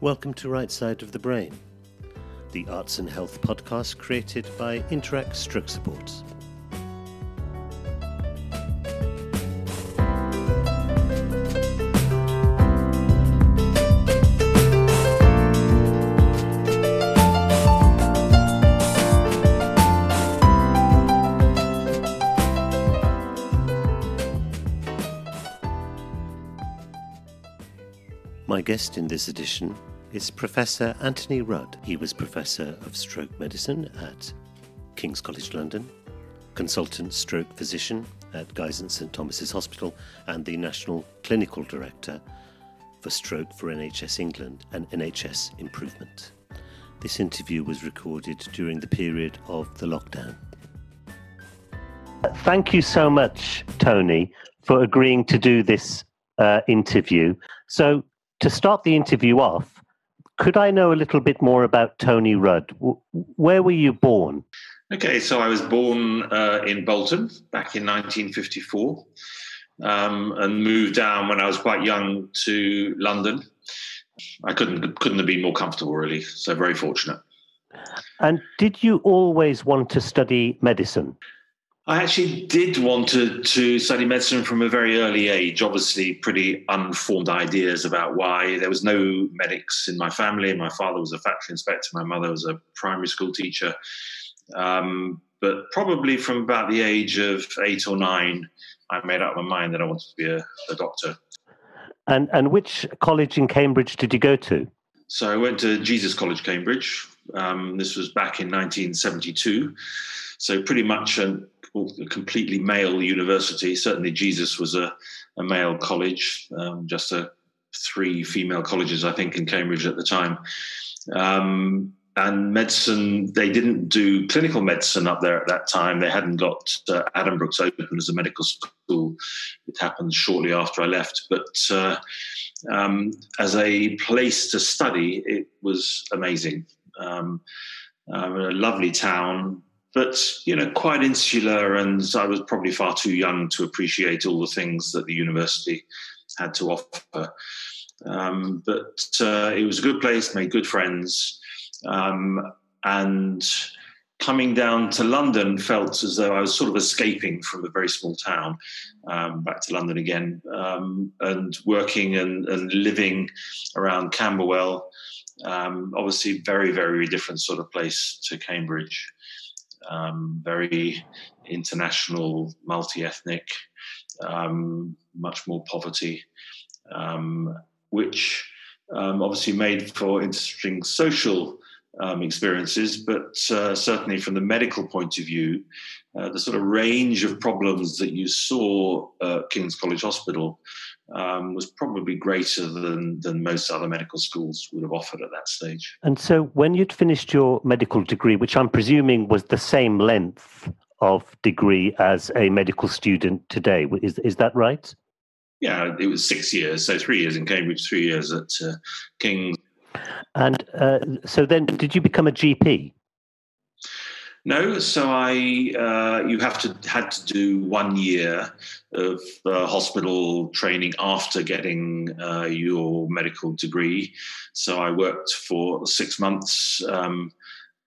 Welcome to Right Side of the Brain, the arts and health podcast created by Interact Stroke Supports. My guest in this edition is Professor Anthony Rudd. He was Professor of Stroke Medicine at King's College London, Consultant Stroke Physician at Guy's and St Thomas's Hospital, and the National Clinical Director for Stroke for NHS England and NHS Improvement. This interview was recorded during the period of the lockdown. Thank you so much, Tony, for agreeing to do this uh, interview. So, to start the interview off, could I know a little bit more about Tony Rudd? Where were you born? Okay, so I was born uh, in Bolton back in 1954 um, and moved down when I was quite young to London. I couldn't couldn't have been more comfortable, really. So very fortunate. And did you always want to study medicine? I actually did want to, to study medicine from a very early age. Obviously, pretty unformed ideas about why. There was no medics in my family. My father was a factory inspector. My mother was a primary school teacher. Um, but probably from about the age of eight or nine, I made up my mind that I wanted to be a, a doctor. And and which college in Cambridge did you go to? So I went to Jesus College, Cambridge. Um, this was back in 1972. So pretty much a, a completely male university. Certainly, Jesus was a, a male college. Um, just a three female colleges, I think, in Cambridge at the time. Um, and medicine, they didn't do clinical medicine up there at that time. They hadn't got uh, Addenbrooke's open as a medical school. It happened shortly after I left. But uh, um, as a place to study, it was amazing. Um, uh, a lovely town, but you know, quite insular, and I was probably far too young to appreciate all the things that the university had to offer. Um, but uh, it was a good place, made good friends, um, and coming down to London felt as though I was sort of escaping from a very small town um, back to London again, um, and working and, and, living around Camberwell. Um, obviously, very, very different sort of place to Cambridge um, very international, multi ethnic, um, much more poverty, um, which um, obviously made for interesting social um, experiences, but uh, certainly from the medical point of view, uh, the sort of range of problems that you saw at King's College Hospital um, was probably greater than, than most other medical schools would have offered at that stage. And so, when you'd finished your medical degree, which I'm presuming was the same length of degree as a medical student today, is, is that right? Yeah, it was six years. So, three years in Cambridge, three years at uh, King's. And uh, so, then did you become a GP? No, so I uh, you have to had to do one year of uh, hospital training after getting uh, your medical degree. So I worked for six months um,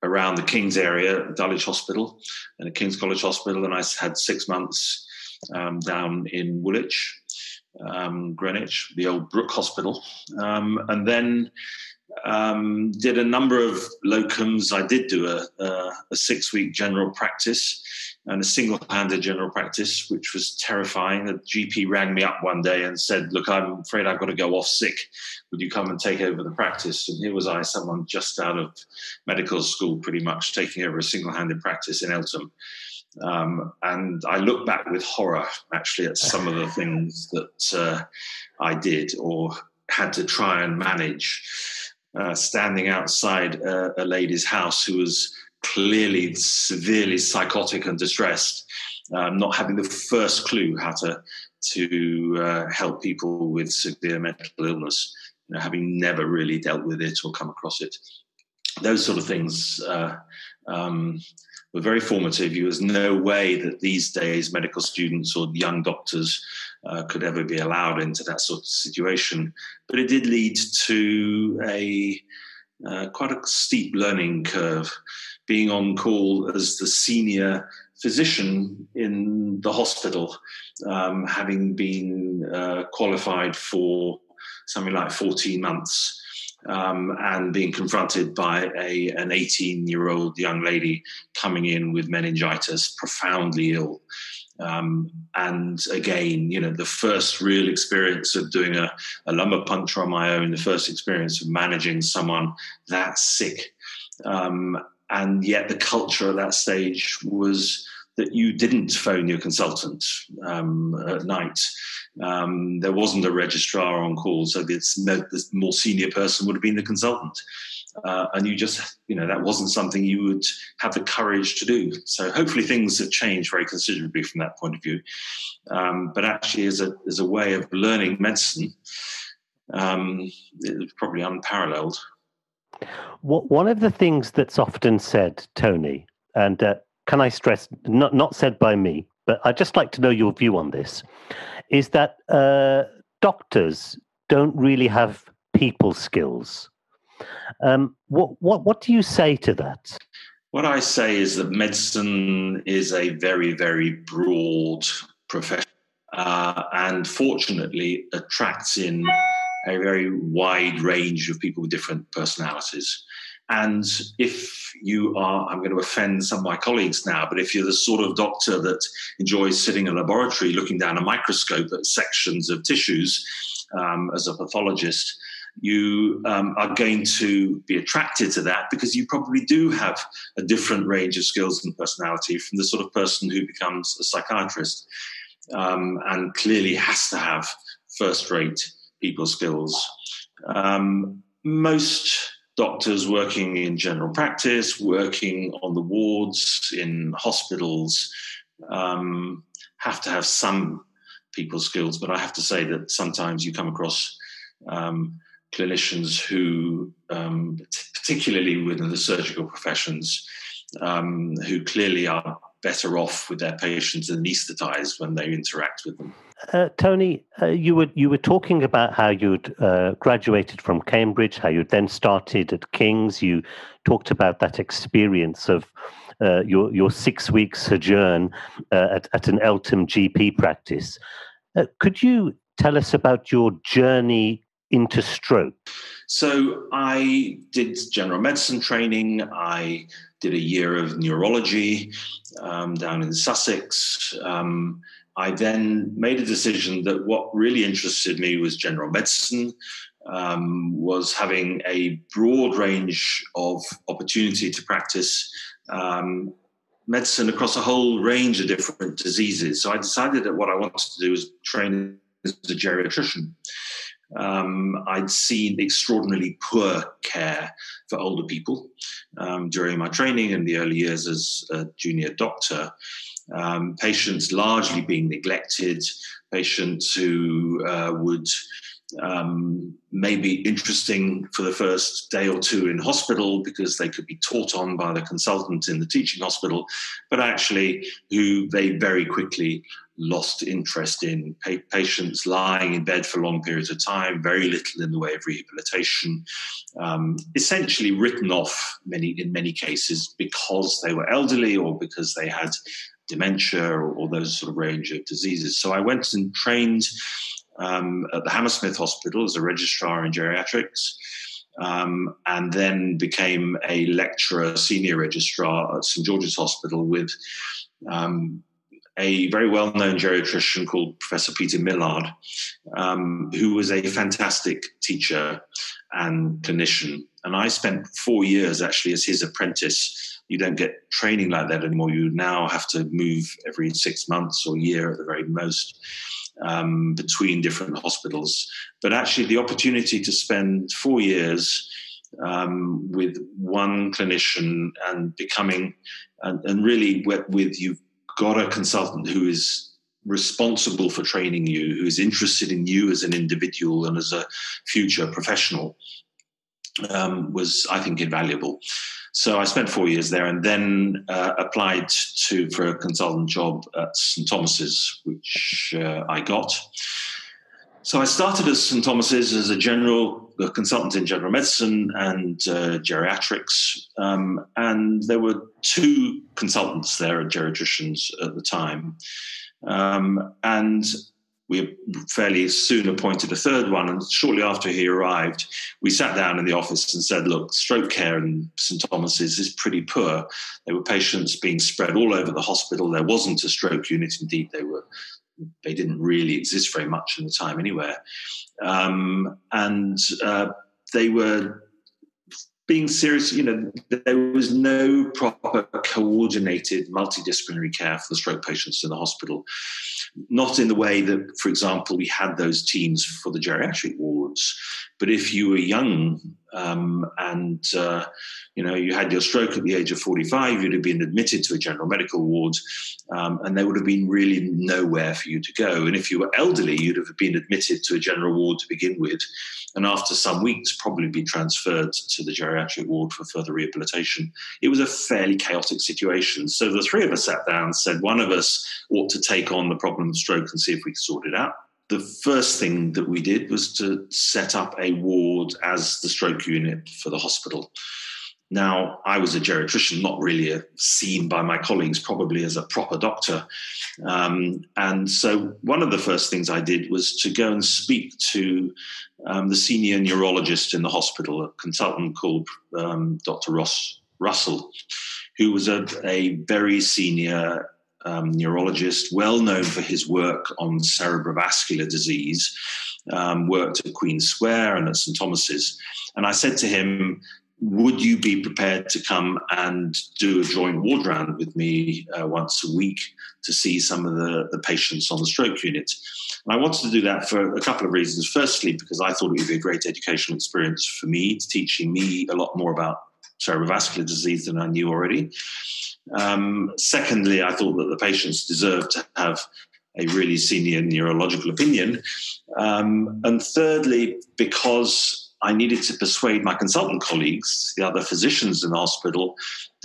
around the King's area, Dulwich Hospital, and the King's College Hospital, and I had six months um, down in Woolwich, um, Greenwich, the old Brook Hospital, um, and then um, did a number of locums. I did do a, a, six week general practice and a single handed general practice, which was terrifying. The GP rang me up one day and said, Look, I'm afraid I've got to go off sick. Would you come and take over the practice? And here was I, someone just out of medical school, pretty much taking over a single handed practice in Eltham. Um, and I look back with horror, actually, at some of the things that uh, I did or had to try and manage uh, standing outside a, a, lady's house who was clearly severely psychotic and distressed, um, not having the first clue how to to uh, help people with severe mental illness, you know, having never really dealt with it or come across it. Those sort of things uh, um, were very formative. There was no way that these days medical students or young doctors uh, could ever be allowed into that sort of situation. But it did lead to a uh, quite a steep learning curve. Being on call as the senior physician in the hospital, um, having been uh, qualified for something like 14 months. Um, and being confronted by a, an 18 year old young lady coming in with meningitis, profoundly ill. Um, and again, you know, the first real experience of doing a, a, lumbar puncture on my own, the first experience of managing someone that sick. Um, and yet the culture at that stage was that you didn't phone your consultant um, at night. Um, there wasn't a registrar on call, so this more senior person would have been the consultant uh, and you just you know that wasn't something you would have the courage to do. So hopefully things have changed very considerably from that point of view. Um, but actually as a as a way of learning medicine um, it's probably unparalleled. One of the things that's often said tony and uh, can i stress not not said by me but i'd just like to know your view on this is that uh, doctors don't really have people skills um, what, what, what do you say to that? What I say is that medicine is a very, very broad profession uh, and fortunately attracts in a very wide range of people with different personalities. And if you are, I'm going to offend some of my colleagues now, but if you're the sort of doctor that enjoys sitting in a laboratory looking down a microscope at sections of tissues um, as a pathologist, you um, are going to be attracted to that because you probably do have a different range of skills and personality from the sort of person who becomes a psychiatrist um, and clearly has to have first rate people skills. Um, most doctors working in general practice, working on the wards in hospitals, um, have to have some people skills, but I have to say that sometimes you come across um, clinicians who, um, particularly within the surgical professions, um, who clearly are better off with their patients anaesthetized when they interact with them. Uh, Tony, uh, you were you were talking about how you'd uh, graduated from Cambridge, how you then started at King's. You talked about that experience of uh, your your six week sojourn uh, at, at an Eltham GP practice. Uh, could you tell us about your journey into stroke? So I did general medicine training. I did a year of neurology um, down in Sussex. Um, I then made a decision that what really interested me was general medicine, um, was having a broad range of opportunity to practice um, medicine across a whole range of different diseases. So I decided that what I wanted to do was train as a geriatrician um, I'd seen extraordinarily poor care for older people um, during my training in the early years as a junior doctor. Um, patients largely being neglected, patients who uh, would um, may be interesting for the first day or two in hospital because they could be taught on by the consultant in the teaching hospital, but actually who they very quickly lost interest in pa- patients lying in bed for long periods of time, very little in the way of rehabilitation, um, essentially written off many in many cases because they were elderly or because they had dementia or, or those sort of range of diseases. So I went and trained um, at the Hammersmith Hospital as a registrar in geriatrics. Um, and then became a lecturer, senior registrar at St George's Hospital with um, a very well known geriatrician called Professor Peter Millard, um, who was a fantastic teacher and clinician. And I spent four years actually as his apprentice. You don't get training like that anymore. You now have to move every six months or year at the very most. Um, between different hospitals. But actually, the opportunity to spend four years um, with one clinician and becoming, and, and really with, with you've got a consultant who is responsible for training you, who is interested in you as an individual and as a future professional, um, was, I think, invaluable. So I spent four years there and then uh, applied to for a consultant job at St Thomas's, which uh, I got. So I started at St Thomas's as a general a consultant in general medicine and uh, geriatrics, um, and there were two consultants there, geriatricians at the time, um, and we fairly soon appointed a third one. And shortly after he arrived, we sat down in the office and said, Look, stroke care in St Thomas's is pretty poor. There were patients being spread all over the hospital. There wasn't a stroke unit. Indeed, they were. They didn't really exist very much in the time anywhere. Um, and uh, they were being serious, you know, there was no proper coordinated multidisciplinary care for the stroke patients in the hospital. Not in the way that, for example, we had those teams for the geriatric wards, but if you were young um, and uh, you know you had your stroke at the age of 45, you'd have been admitted to a general medical ward, um, and there would have been really nowhere for you to go. And if you were elderly, you'd have been admitted to a general ward to begin with, and after some weeks, probably be transferred to the geriatric ward for further rehabilitation. It was a fairly chaotic situation. So the three of us sat down and said one of us ought to take on the problem of stroke and see if we could sort it out the first thing that we did was to set up a ward as the stroke unit for the hospital. Now, I was a geriatrician, not really a, seen by my colleagues probably as a proper doctor. Um, and so, one of the first things I did was to go and speak to um, the senior neurologist in the hospital, a consultant called um, Dr. Ross Russell, who was a, a very senior um, neurologist, well known for his work on cerebrovascular disease, um, worked at Queen Square and at St Thomas's. And I said to him, would you be prepared to come and do a joint ward round with me uh, once a week to see some of the, the patients on the stroke unit? And I wanted to do that for a couple of reasons. Firstly, because I thought it would be a great educational experience for me, teaching me a lot more about cerebrovascular disease than I knew already. Um, secondly, I thought that the patients deserved to have a really senior neurological opinion. Um, and thirdly, because I needed to persuade my consultant colleagues, the other physicians in the hospital,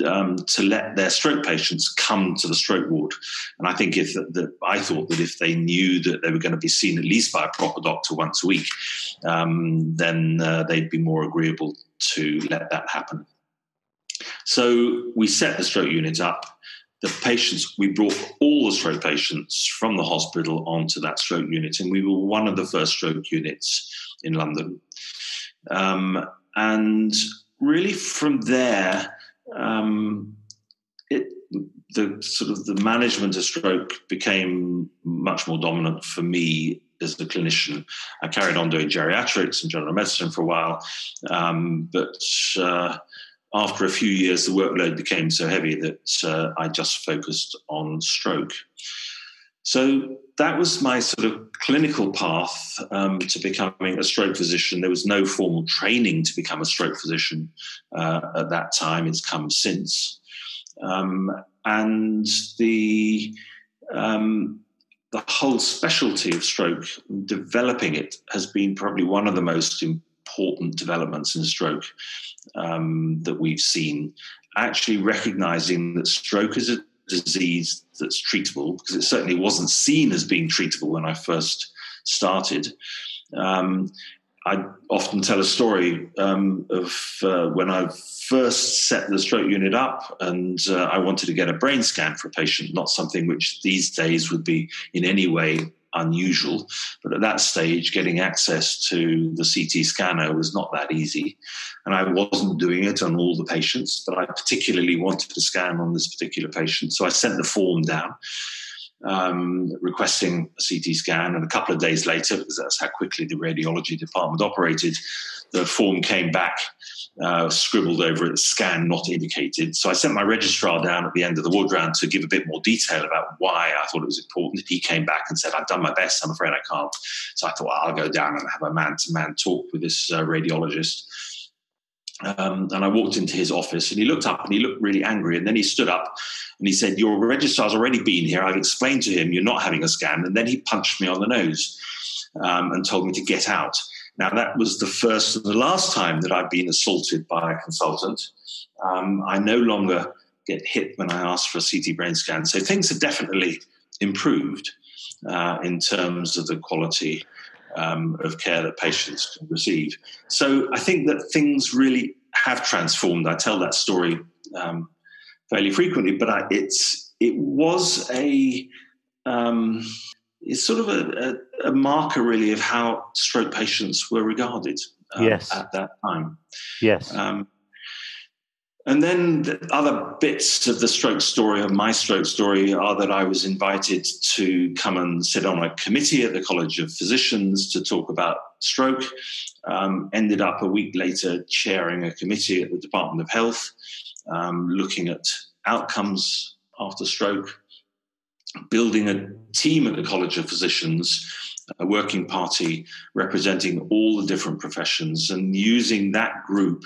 um, to let their stroke patients come to the stroke ward. And I think if that, I thought that if they knew that they were going to be seen at least by a proper doctor once a week, um, then uh, they'd be more agreeable to let that happen. So we set the stroke unit up. The patients, we brought all the stroke patients from the hospital onto that stroke unit, and we were one of the first stroke units in London. Um, and really, from there, um, it, the sort of the management of stroke became much more dominant for me as a clinician. I carried on doing geriatrics and general medicine for a while, um, but uh, after a few years, the workload became so heavy that uh, I just focused on stroke. So that was my sort of clinical path um, to becoming a stroke physician. There was no formal training to become a stroke physician uh, at that time. It's come since, um, and the um, the whole specialty of stroke, developing it, has been probably one of the most important developments in stroke um, that we've seen, actually recognizing that stroke is a disease that's treatable, because it certainly wasn't seen as being treatable when I first started. Um, I often tell a story um, of uh, when I first set the stroke unit up and uh, I wanted to get a brain scan for a patient, not something which these days would be in any way unusual. But at that stage, getting access to the CT scanner was not that easy. And I wasn't doing it on all the patients, but I particularly wanted to scan on this particular patient. So I sent the form down. Um, requesting a CT scan, and a couple of days later, because that's how quickly the radiology department operated, the form came back uh, scribbled over it, scan not indicated. So I sent my registrar down at the end of the ward round to give a bit more detail about why I thought it was important. He came back and said, I've done my best, I'm afraid I can't. So I thought, well, I'll go down and have a man to man talk with this uh, radiologist. Um, and I walked into his office and he looked up and he looked really angry. And then he stood up and he said, Your registrar's already been here. I've explained to him you're not having a scan. And then he punched me on the nose um, and told me to get out. Now, that was the first and the last time that I've been assaulted by a consultant. Um, I no longer get hit when I ask for a CT brain scan. So things have definitely improved uh, in terms of the quality um, of care that patients can receive. So I think that things really have transformed. I tell that story um, fairly frequently, but I, it's it was a um, it's sort of a, a, a, marker really of how stroke patients were regarded um, yes. at that time. Yes. Um, and then the other bits of the stroke story, of my stroke story, are that I was invited to come and sit on a committee at the College of Physicians to talk about stroke. Um, ended up a week later chairing a committee at the Department of Health, um, looking at outcomes after stroke, building a team at the College of Physicians a working party representing all the different professions and using that group.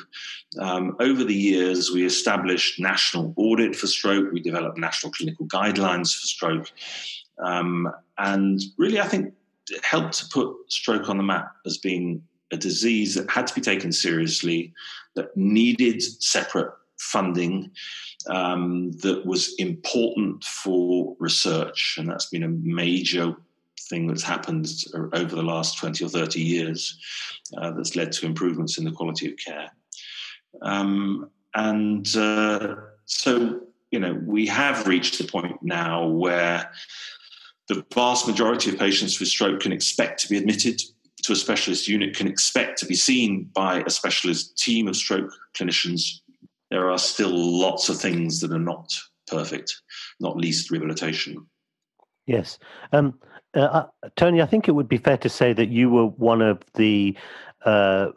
Um, over the years, we established national audit for stroke, we developed national clinical guidelines for stroke, um, and really, I think, helped to put stroke on the map as being a disease that had to be taken seriously, that needed separate funding. Um, that was important for research, and that's been a major thing that's happened over the last 20 or 30 years uh, that's led to improvements in the quality of care. Um, and uh, so, you know, we have reached the point now where the vast majority of patients with stroke can expect to be admitted to a specialist unit, can expect to be seen by a specialist team of stroke clinicians. There are still lots of things that are not perfect, not least rehabilitation. Yes. Um, uh, uh, Tony, I think it would be fair to say that you were one of the uh,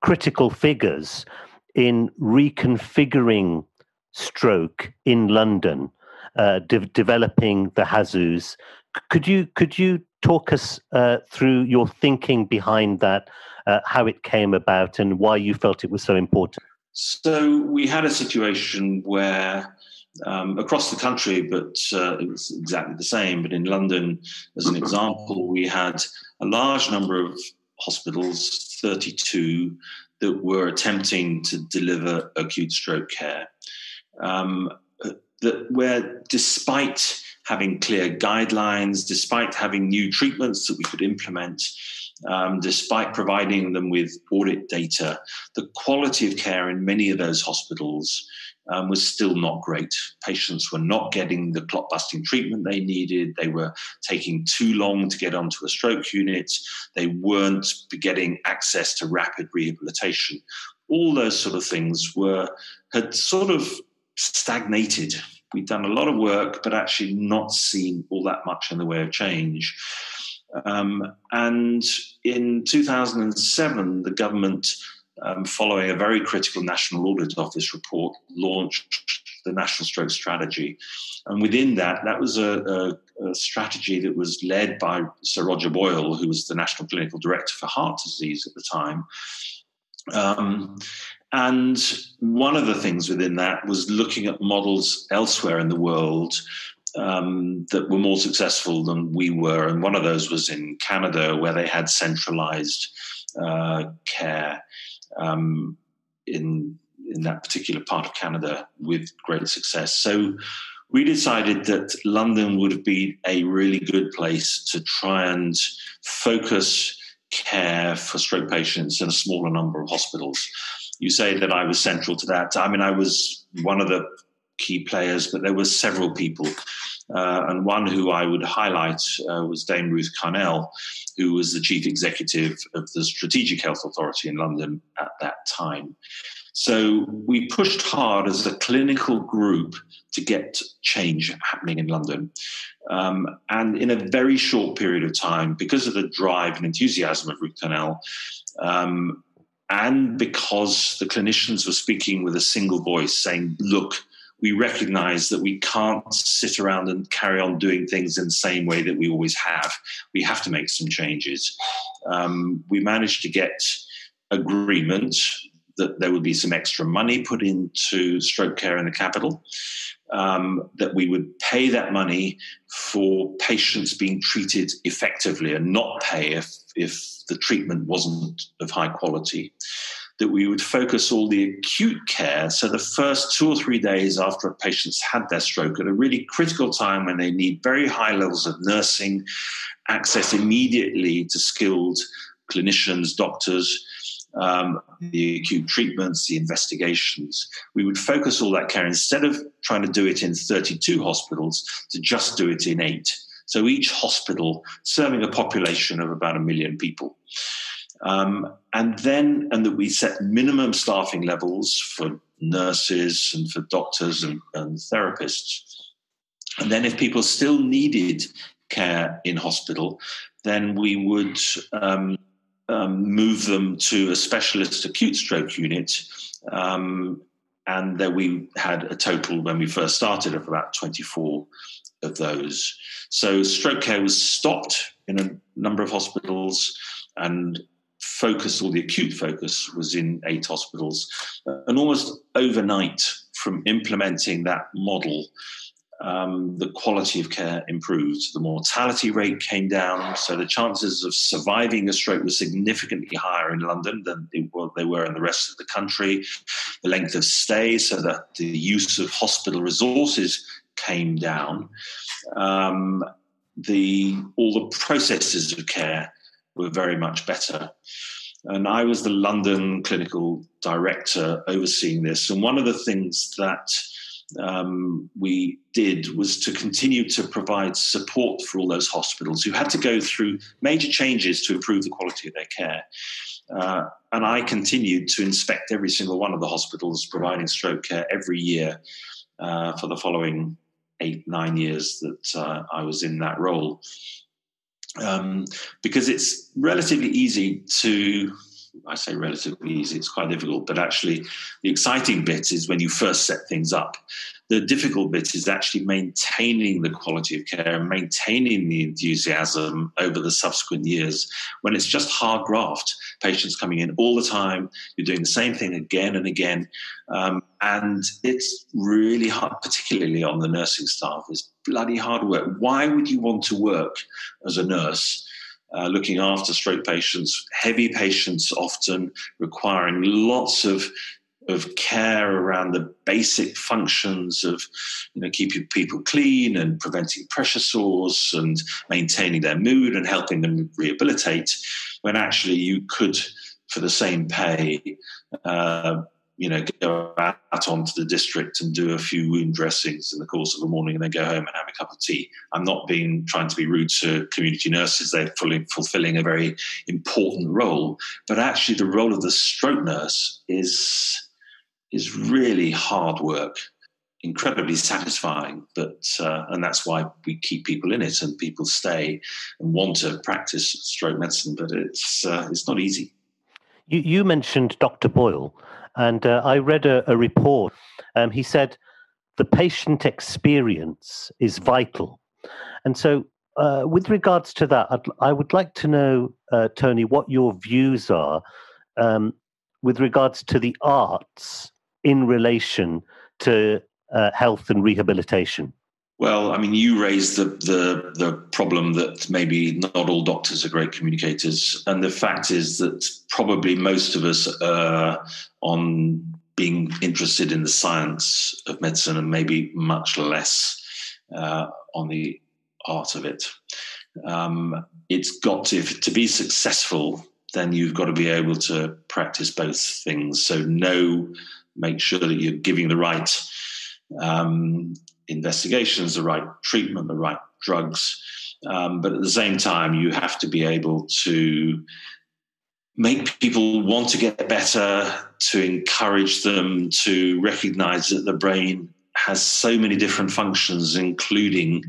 critical figures in reconfiguring stroke in London, uh, de- developing the HASUs. Could you could you talk us uh, through your thinking behind that, uh, how it came about, and why you felt it was so important? So we had a situation where um, across the country, but uh, it was exactly the same. But in London, as an example, we had a large number of hospitals, 32, that were attempting to deliver acute stroke care. Um, that where, despite having clear guidelines, despite having new treatments that we could implement, um, despite providing them with audit data, the quality of care in many of those hospitals um, was still not great. Patients were not getting the clot busting treatment they needed. They were taking too long to get onto a stroke unit. They weren't getting access to rapid rehabilitation. All those sort of things were had sort of stagnated. We'd done a lot of work, but actually not seen all that much in the way of change. Um, and in 2007, the government um, following a very critical National Audit Office report, launched the National Stroke Strategy. And within that, that was a, a, a, strategy that was led by Sir Roger Boyle, who was the National Clinical Director for Heart Disease at the time. Um, and one of the things within that was looking at models elsewhere in the world um, that were more successful than we were. And one of those was in Canada, where they had centralized uh, care um, in in that particular part of Canada with great success. So we decided that London would be a really good place to try and focus care for stroke patients in a smaller number of hospitals. You say that I was central to that. I mean, I was one of the key players, but there were several people. Uh, and one who I would highlight uh, was Dame Ruth Carnall, who was the chief executive of the Strategic Health Authority in London at that time. So we pushed hard as a clinical group to get change happening in London. Um, and in a very short period of time, because of the drive and enthusiasm of Ruth Carnall, um, and because the clinicians were speaking with a single voice saying, look, we recognize that we can't sit around and carry on doing things in the same way that we always have. We have to make some changes. Um, we managed to get agreement that there would be some extra money put into stroke care in the capital. um, that we would pay that money for patients being treated effectively and not pay if, if the treatment wasn't of high quality. That we would focus all the acute care, so the first two or three days after a patient's had their stroke, at a really critical time when they need very high levels of nursing, access immediately to skilled clinicians, doctors, um, the acute treatments, the investigations. We would focus all that care instead of trying to do it in 32 hospitals to just do it in eight. So each hospital serving a population of about a million people. Um, and then, and that we set minimum staffing levels for nurses and for doctors and, and therapists. And then, if people still needed care in hospital, then we would um, um, move them to a specialist acute stroke unit. Um, and then we had a total when we first started of about 24 of those. So stroke care was stopped in a number of hospitals and focus or the acute focus was in eight hospitals. And almost overnight from implementing that model, um, the quality of care improved. The mortality rate came down, so the chances of surviving a stroke were significantly higher in London than they were, in the rest of the country. The length of stay, so that the use of hospital resources came down. Um, the all the processes of care were very much better. And I was the London clinical director overseeing this. And one of the things that um, we did was to continue to provide support for all those hospitals who had to go through major changes to improve the quality of their care. Uh, and I continued to inspect every single one of the hospitals providing stroke care every year uh, for the following eight, nine years that uh, I was in that role. Um, because it's relatively easy to I say relatively easy, it's quite difficult, but actually the exciting bit is when you first set things up. The difficult bit is actually maintaining the quality of care and maintaining the enthusiasm over the subsequent years when it's just hard graft. Patients coming in all the time, you're doing the same thing again and again. Um, and it's really hard, particularly on the nursing staff. It's bloody hard work. Why would you want to work as a nurse? Uh, looking after stroke patients, heavy patients often requiring lots of of care around the basic functions of you know keeping people clean and preventing pressure sores and maintaining their mood and helping them rehabilitate when actually you could for the same pay uh, you know, go out onto the district and do a few wound dressings in the course of the morning and then go home and have a cup of tea. I'm not being trying to be rude to community nurses. They're fully fulfilling a very important role. But actually the role of the stroke nurse is is really hard work, incredibly satisfying. But uh, and that's why we keep people in it and people stay and want to practice stroke medicine. But it's uh, it's not easy. You, you mentioned Dr. Boyle. And uh, I read a, a report. Um, he said the patient experience is vital. And so, uh, with regards to that, I'd, I would like to know, uh, Tony, what your views are um, with regards to the arts in relation to uh, health and rehabilitation. Well, I mean, you raised the, the the problem that maybe not all doctors are great communicators, and the fact is that probably most of us are on being interested in the science of medicine, and maybe much less uh, on the art of it. Um, it's got to to be successful. Then you've got to be able to practice both things. So know, make sure that you're giving the right um, investigations, the right treatment, the right drugs. Um, but at the same time, you have to be able to make people want to get better, to encourage them to recognize that the brain has so many different functions, including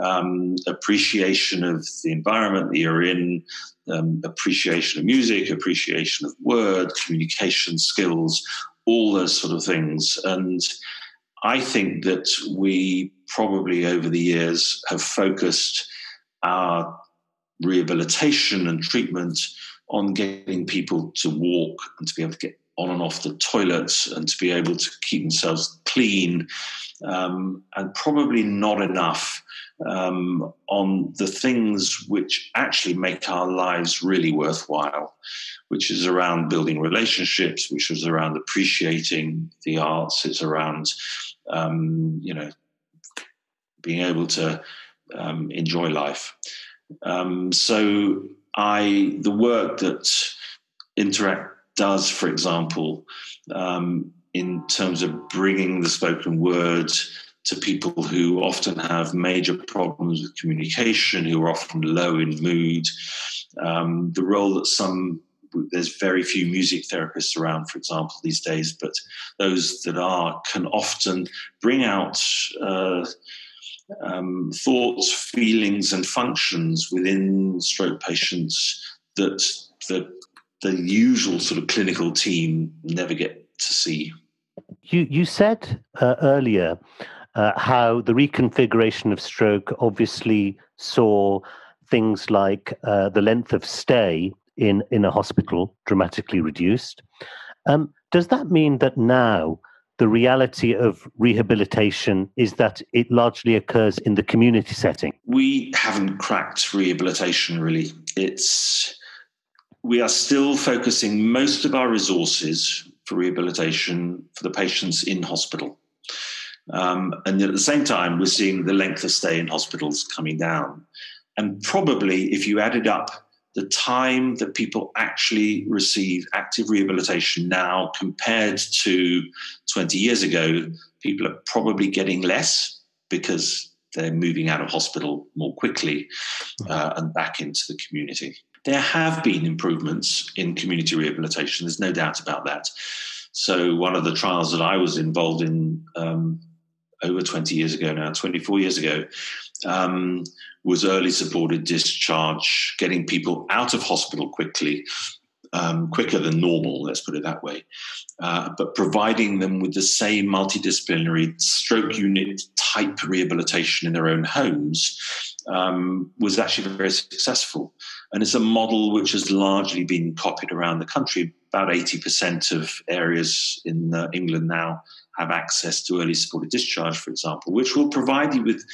um, appreciation of the environment that you're in, um, appreciation of music, appreciation of word, communication skills, all those sort of things. And I think that we probably over the years have focused our rehabilitation and treatment on getting people to walk and to be able to get on and off the toilets and to be able to keep themselves clean, um, and probably not enough um, on the things which actually make our lives really worthwhile, which is around building relationships, which is around appreciating the arts, it's around, um, you know, being able to um, enjoy life. Um, so I, the work that Interact does, for example, um, in terms of bringing the spoken word to people who often have major problems with communication, who are often low in mood. Um, the role that some there's very few music therapists around, for example, these days, but those that are can often bring out uh, um, thoughts, feelings, and functions within stroke patients that the the usual sort of clinical team never get to see. You you said uh, earlier uh, how the reconfiguration of stroke obviously saw things like uh, the length of stay in in a hospital dramatically reduced. Um, does that mean that now the reality of rehabilitation is that it largely occurs in the community setting? We haven't cracked rehabilitation really. It's we are still focusing most of our resources for rehabilitation for the patients in hospital. Um, and at the same time, we're seeing the length of stay in hospitals coming down. And probably, if you added up the time that people actually receive active rehabilitation now compared to 20 years ago, people are probably getting less because they're moving out of hospital more quickly uh, and back into the community. There have been improvements in community rehabilitation, there's no doubt about that. So, one of the trials that I was involved in um, over 20 years ago now, 24 years ago, um, was early supported discharge, getting people out of hospital quickly, um, quicker than normal, let's put it that way, uh, but providing them with the same multidisciplinary stroke unit type rehabilitation in their own homes um, was actually very successful. And it's a model which has largely been copied around the country. About 80% of areas in uh, England now have access to early supported discharge, for example, which will provide you with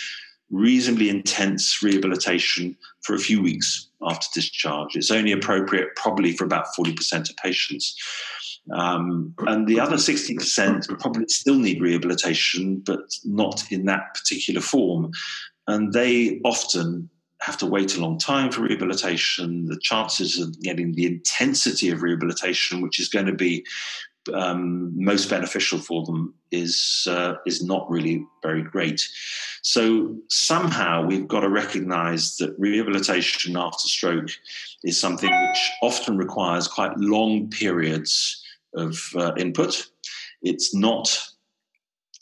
reasonably intense rehabilitation for a few weeks after discharge. It's only appropriate probably for about 40% of patients. Um, and the other 60% probably still need rehabilitation, but not in that particular form. And they often have to wait a long time for rehabilitation. The chances of getting the intensity of rehabilitation, which is going to be um, most beneficial for them is uh, is not really very great. So somehow we've got to recognise that rehabilitation after stroke is something which often requires quite long periods of uh, input. It's not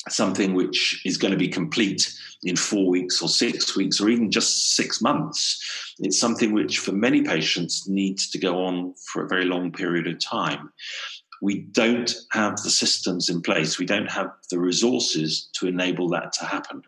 something which is going to be complete in four weeks or six weeks or even just six months. It's something which, for many patients, needs to go on for a very long period of time we don't have the systems in place, we don't have the resources to enable that to happen.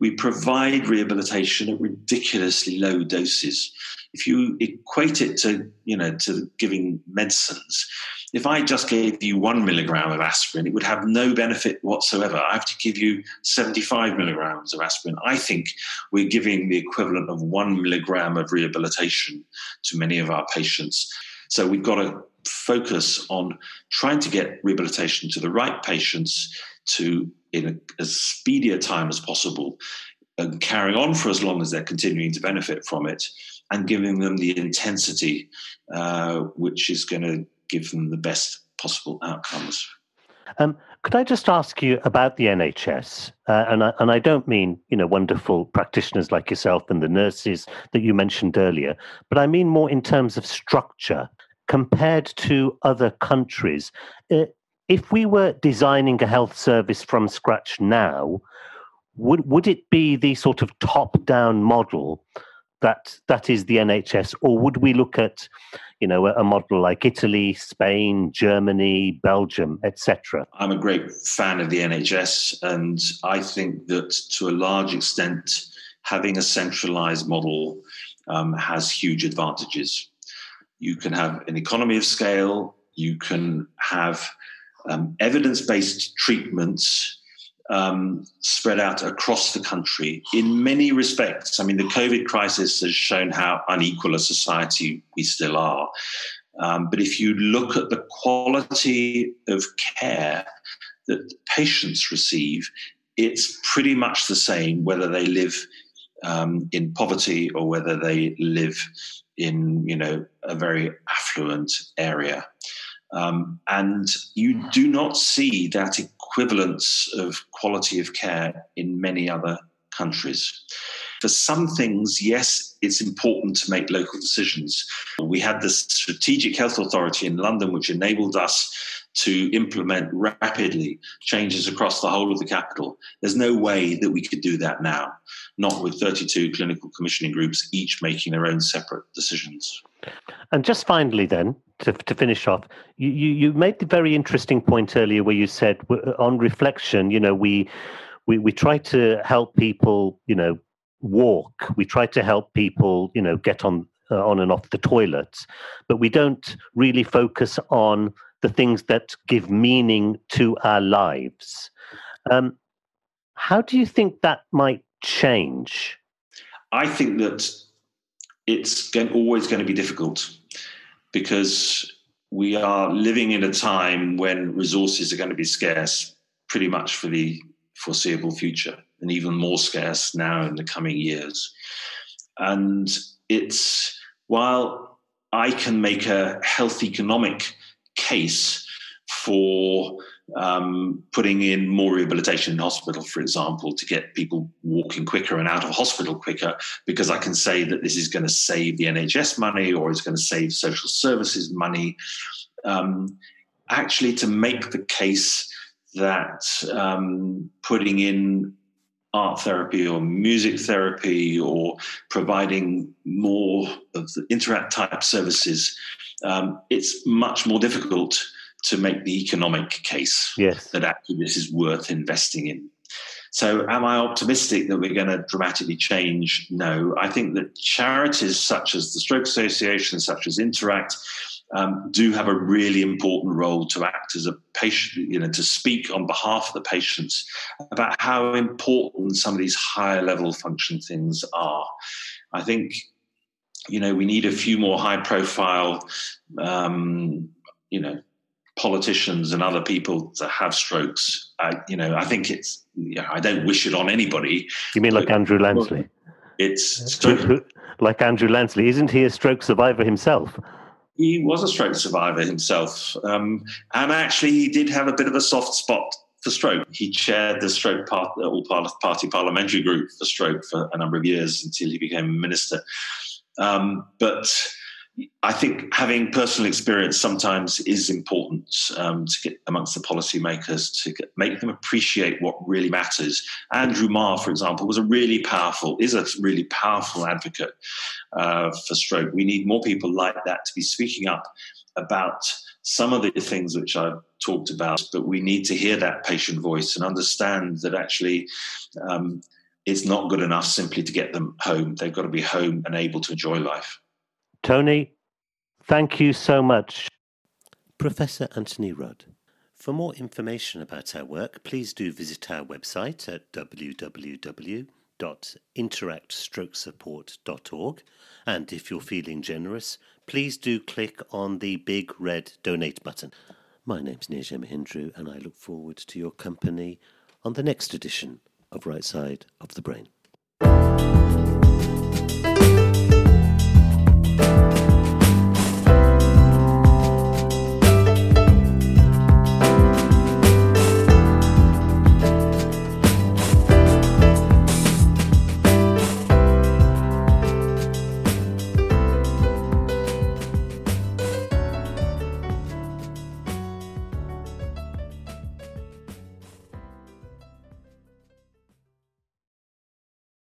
We provide rehabilitation at ridiculously low doses. If you equate it to, you know, to giving medicines, if I just gave you one milligram of aspirin, it would have no benefit whatsoever. I have to give you 75 milligrams of aspirin. I think we're giving the equivalent of one milligram of rehabilitation to many of our patients. So we've got to focus on trying to get rehabilitation to the right patients to in a, as speedy a time as possible and carrying on for as long as they're continuing to benefit from it and giving them the intensity uh, which is going to give them the best possible outcomes. Um, could I just ask you about the NHS? Uh, and, I, and I don't mean, you know, wonderful practitioners like yourself and the nurses that you mentioned earlier, but I mean more in terms of structure compared to other countries. Uh, if we were designing a health service from scratch now, would would it be the sort of top down model that that is the NHS, or would we look at you know a, a model like Italy, Spain, Germany, Belgium, etc.? I'm a great fan of the NHS, and I think that to a large extent, having a centralised model um, has huge advantages. You can have an economy of scale. you can have um, evidence based treatments um, spread out across the country in many respects. I mean, the COVID crisis has shown how unequal a society we still are. Um, but if you look at the quality of care that patients receive, it's pretty much the same whether they live um, in poverty or whether they live in, you know, a very affluent area. Um, and you do not see that equivalence of quality of care in many other countries. For some things, yes, it's important to make local decisions. We had the Strategic Health Authority in London, which enabled us to implement rapidly changes across the whole of the capital. There's no way that we could do that now, not with 32 clinical commissioning groups, each making their own separate decisions. And just finally, then, to, to finish off, you, you, made the very interesting point earlier where you said, on reflection, you know, we, we, we try to help people, you know, walk. We try to help people, you know, get on uh, on and off the toilets, but we don't really focus on the things that give meaning to our lives. Um, how do you think that might change? I think that it's going, always going to be difficult because we are living in a time when resources are going to be scarce pretty much for the foreseeable future and even more scarce now in the coming years. And it's while I can make a health economic case for um, putting in more rehabilitation in hospital, for example, to get people walking quicker and out of hospital quicker, because I can say that this is going to save the NHS money or it's going to save social services money. Um, actually, to make the case that um, putting in art therapy or music therapy or providing more of the interact type services, um, it's much more difficult to make the economic case yes. that actually this is worth investing in. So, am I optimistic that we're going to dramatically change? No. I think that charities such as the Stroke Association, such as Interact, um, do have a really important role to act as a patient, you know, to speak on behalf of the patients about how important some of these higher level function things are. I think, you know, we need a few more high profile, um, you know, politicians and other people to have strokes. I, you know, I think it's. you know, I don't wish it on anybody. You mean like Andrew Lansley? It's like Andrew Lansley. Isn't he a stroke survivor himself? He was a stroke survivor himself, um, and actually, he did have a bit of a soft spot for stroke. He chaired the stroke part, all party parliamentary group for stroke for a number of years until he became minister. Um, but I think having personal experience sometimes is important um, to get amongst the policymakers to get, make them appreciate what really matters. Andrew Marr, for example, was a really powerful, is a really powerful advocate uh, for stroke. We need more people like that to be speaking up about some of the things which I've talked about, but we need to hear that patient voice and understand that actually. Um, it's not good enough simply to get them home. They've got to be home and able to enjoy life. Tony, thank you so much. Professor Anthony Rudd. For more information about our work, please do visit our website at www.interactstrokesupport.org. And if you're feeling generous, please do click on the big red donate button. My name's Nirja Mahindru, and I look forward to your company on the next edition of Right Side of the Brain.